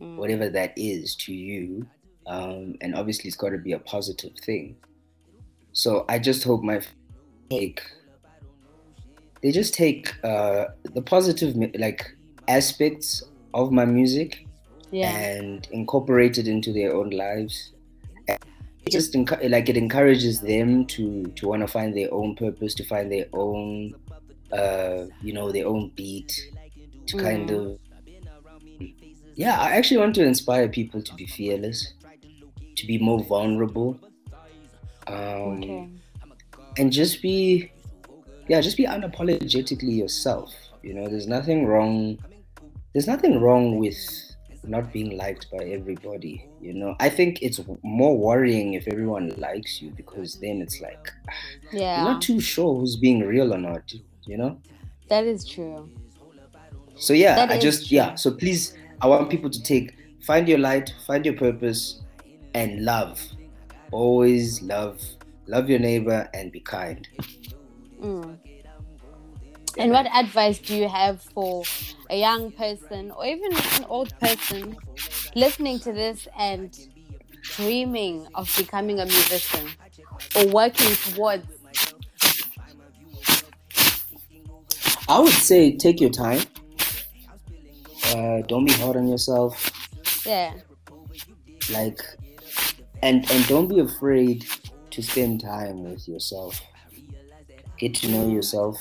Mm. whatever that is to you, um, and obviously it's got to be a positive thing. So I just hope my take they just take uh, the positive like aspects of my music Yeah. and incorporate it into their own lives. It just encu- like it encourages them to to want to find their own purpose, to find their own, uh, you know, their own beat, to kind Mm. of. Yeah, I actually want to inspire people to be fearless, to be more vulnerable, um, Okay. and just be, yeah, just be unapologetically yourself. You know, there's nothing wrong. There's nothing wrong with not being liked by everybody. You know, I think it's more worrying if everyone likes you because then it's like you're Yeah. not too sure who's being real or not. You know. That is true. So yeah, That I just true. yeah. So please, I want people to take find your light, find your purpose, and love. Always love, love your neighbor, and be kind. Mm. And what advice do you have for a young person or even an old person listening to this and dreaming of becoming a musician or working towards? I would say take your time. Uh, don't be hard on yourself. Yeah. Like, and and don't be afraid to spend time with yourself. Get to know yourself.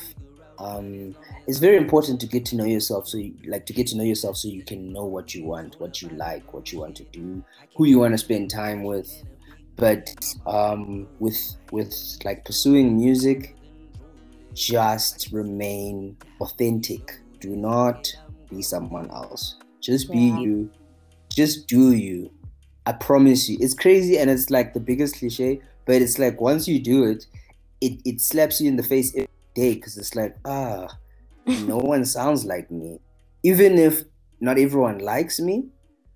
Um, it's very important to get to know yourself. So, you, like, to get to know yourself, so you can know what you want, what you like, what you want to do, who you want to spend time with. But um, with with like pursuing music, just remain authentic. Do not be someone else. Just be Yeah. you. Just do you. I promise you. It's crazy and it's like the biggest cliche, but it's like once you do it, it, it slaps you in the face every day because it's like, ah, no one sounds like me. Even if not everyone likes me,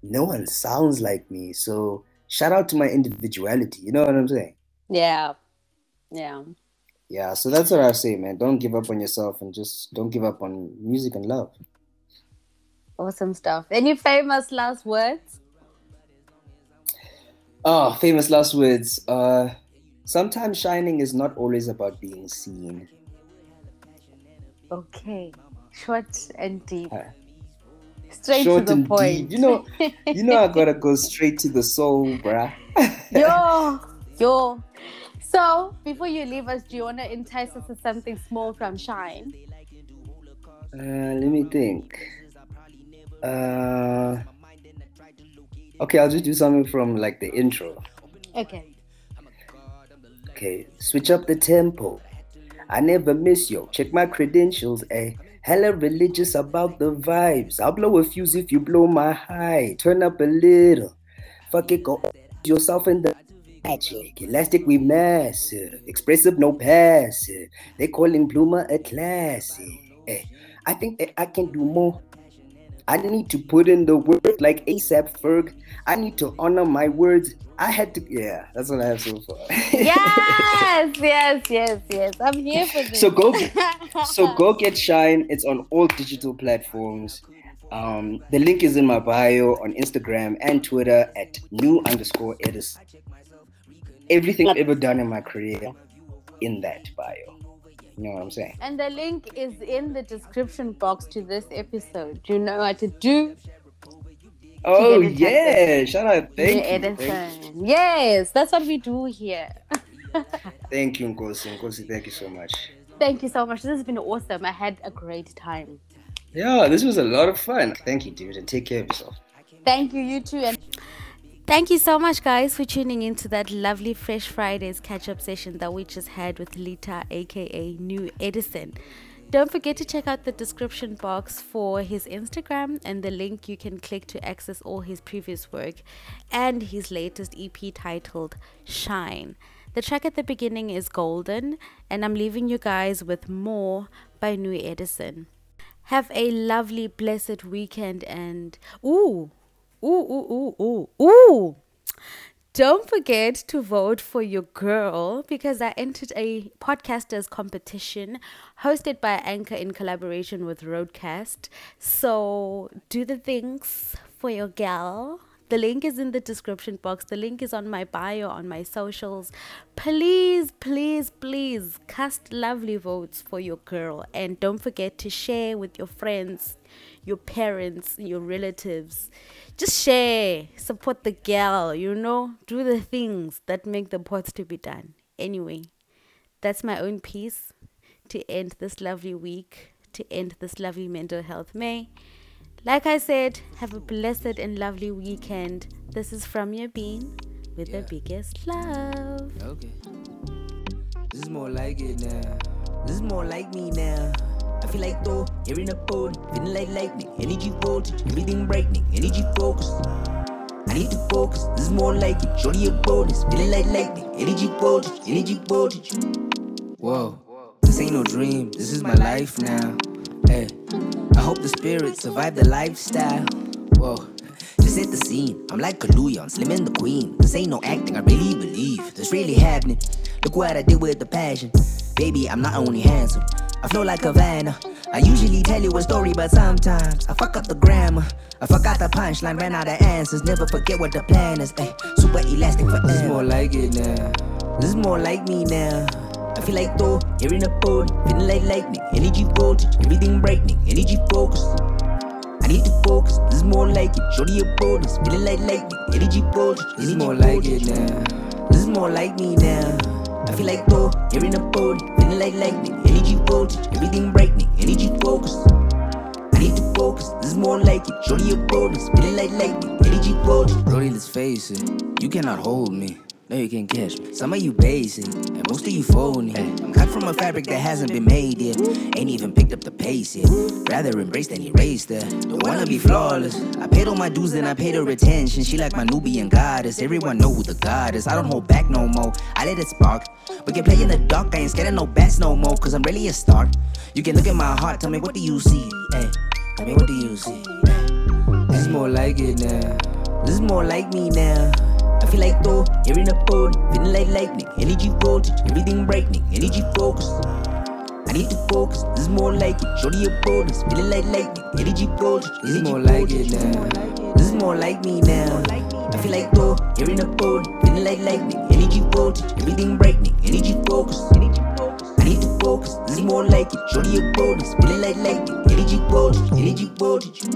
no one sounds like me. So shout out to my individuality. You know what I'm saying? Yeah. Yeah. Yeah, so that's what I say, man. Don't give up on yourself and just don't give up on music and love. Awesome stuff. Any famous last words? Oh, famous last words. Uh, sometimes shining is not always about being seen. Okay. Short and deep. Uh, Straight Short to the and point. deep. You know, you know, I gotta go straight to the soul, bruh. yo, yo. So, before you leave us, do you want to entice us with something small from Shine? Uh, let me think. Uh, okay, I'll just do something from like the intro. Okay. Okay, switch up the tempo. I never miss yo. Check my credentials, eh? Hella religious about the vibes. I'll blow a fuse if you blow my high. Turn up a little. Fuck it, go yourself in the magic. Elastic, we massive. Expressive, no passive. They calling Bloomer a classic. Eh, I think that I can do more. I need to put in the work like ASAP Ferg. I need to honor my words. I had to, yeah, that's what I have so far. Yes, yes, yes, yes. I'm here for this. So go, so go get Shine. It's on all digital platforms. Um, the link is in my bio on Instagram and Twitter at new underscore Edison. Everything I've ever done in my career in that bio. You know what I'm saying? And the link is in the description box to this episode. You know what to do. Oh yeah! Shout out, thank you, thank you, Yes, that's what we do here. thank you, Nkosi. Nkosi, thank you so much. Thank you so much. This has been awesome. I had a great time. Yeah, this was a lot of fun. Thank you, dude, and take care of yourself. Thank you, you too. And Thank you so much, guys, for tuning into that lovely Fresh Fridays catch up session that we just had with Lita, aka New Edison. Don't forget to check out the description box for his Instagram and the link you can click to access all his previous work and his latest EP titled Shine. The track at the beginning is Golden, and I'm leaving you guys with more by New Edison. Have a lovely, blessed weekend and ooh, ooh, ooh, ooh, ooh, ooh. Don't forget to vote for your girl because I entered a podcasters competition hosted by Anchor in collaboration with Roadcast. So do the things for your gal. The link is in the description box. The link is on my bio on my socials. Please, please, please cast lovely votes for your girl and don't forget to share with your friends, your parents, your relatives. Just share, support the girl, you know, do the things that make the pots to be done. Anyway, that's my own piece to end this lovely week, to end this lovely mental health May. Like I said, have a blessed and lovely weekend. This is from your bean with Yeah. the biggest love. Okay. This is more like it now. This is more like me now. I feel like Thor, you're in a boat, feeling like lightning, energy voltage, everything brightening, energy focus. I need to focus, this is more like it. Shorty a bonus, feeling like lightning, energy voltage, energy voltage. Whoa, this ain't no dream, this is my life now. Hey, I hope the spirit survive the lifestyle. Whoa. Just hit the scene. I'm like Kaluuya, I'm Slim and the Queen. This ain't no acting, I really believe this really happening. Look what I did with the passion. Baby, I'm not only handsome, I flow like Havana. I usually tell you a story, but sometimes I fuck up the grammar. I forgot the punchline, ran out of answers. Never forget what the plan is. Ay, super elastic forever. This is more like it now. This is more like me now. I feel like Thor, you're in a boat, feeling like lightning, energy voltage, everything brightening, energy focus. I need to focus, this is more like it. Shorty a bonus, feeling like lightning, energy voltage. This is more like it now. This is more like me now. Feel like Thor, you're in a boat, feeling like lightning, energy voltage, everything brightening, energy focus. I need to focus, this is more like it. Shorty a bonus, feeling like lightning, energy voltage. Brody, let's face it, you cannot hold me. No, you can't catch me. Some of you basic, and most of you phony. I'm cut from a fabric that hasn't been made yet. Ain't even picked up the pace yet. Rather embrace than erase that. Don't wanna be flawless. I paid all my dues, then I paid her attention. She like my Nubian goddess. Everyone know who the god is. I don't hold back no more. I let it spark. We can play in the dark. I ain't scared of no bats no more. Cause I'm really a star. You can look at my heart. Tell me what do you see? Hey, tell me what do you see? This is more like it now. This is more like me now. I feel like Thor, you're in a pod, feeling like lightning. Energy voltage, everything brightening, energy focus. I need to focus, this is more like it. Shorty your bonus, feeling like lightning, energy voltage, energy this is more voltage. like it now. This is more like me now. I feel like Thor, you're in a pod, feeling like lightning, energy voltage, everything brightening, energy focus. I need to focus, this is more like it. Shorty your bonus, feeling like lightning, energy voltage, energy voltage.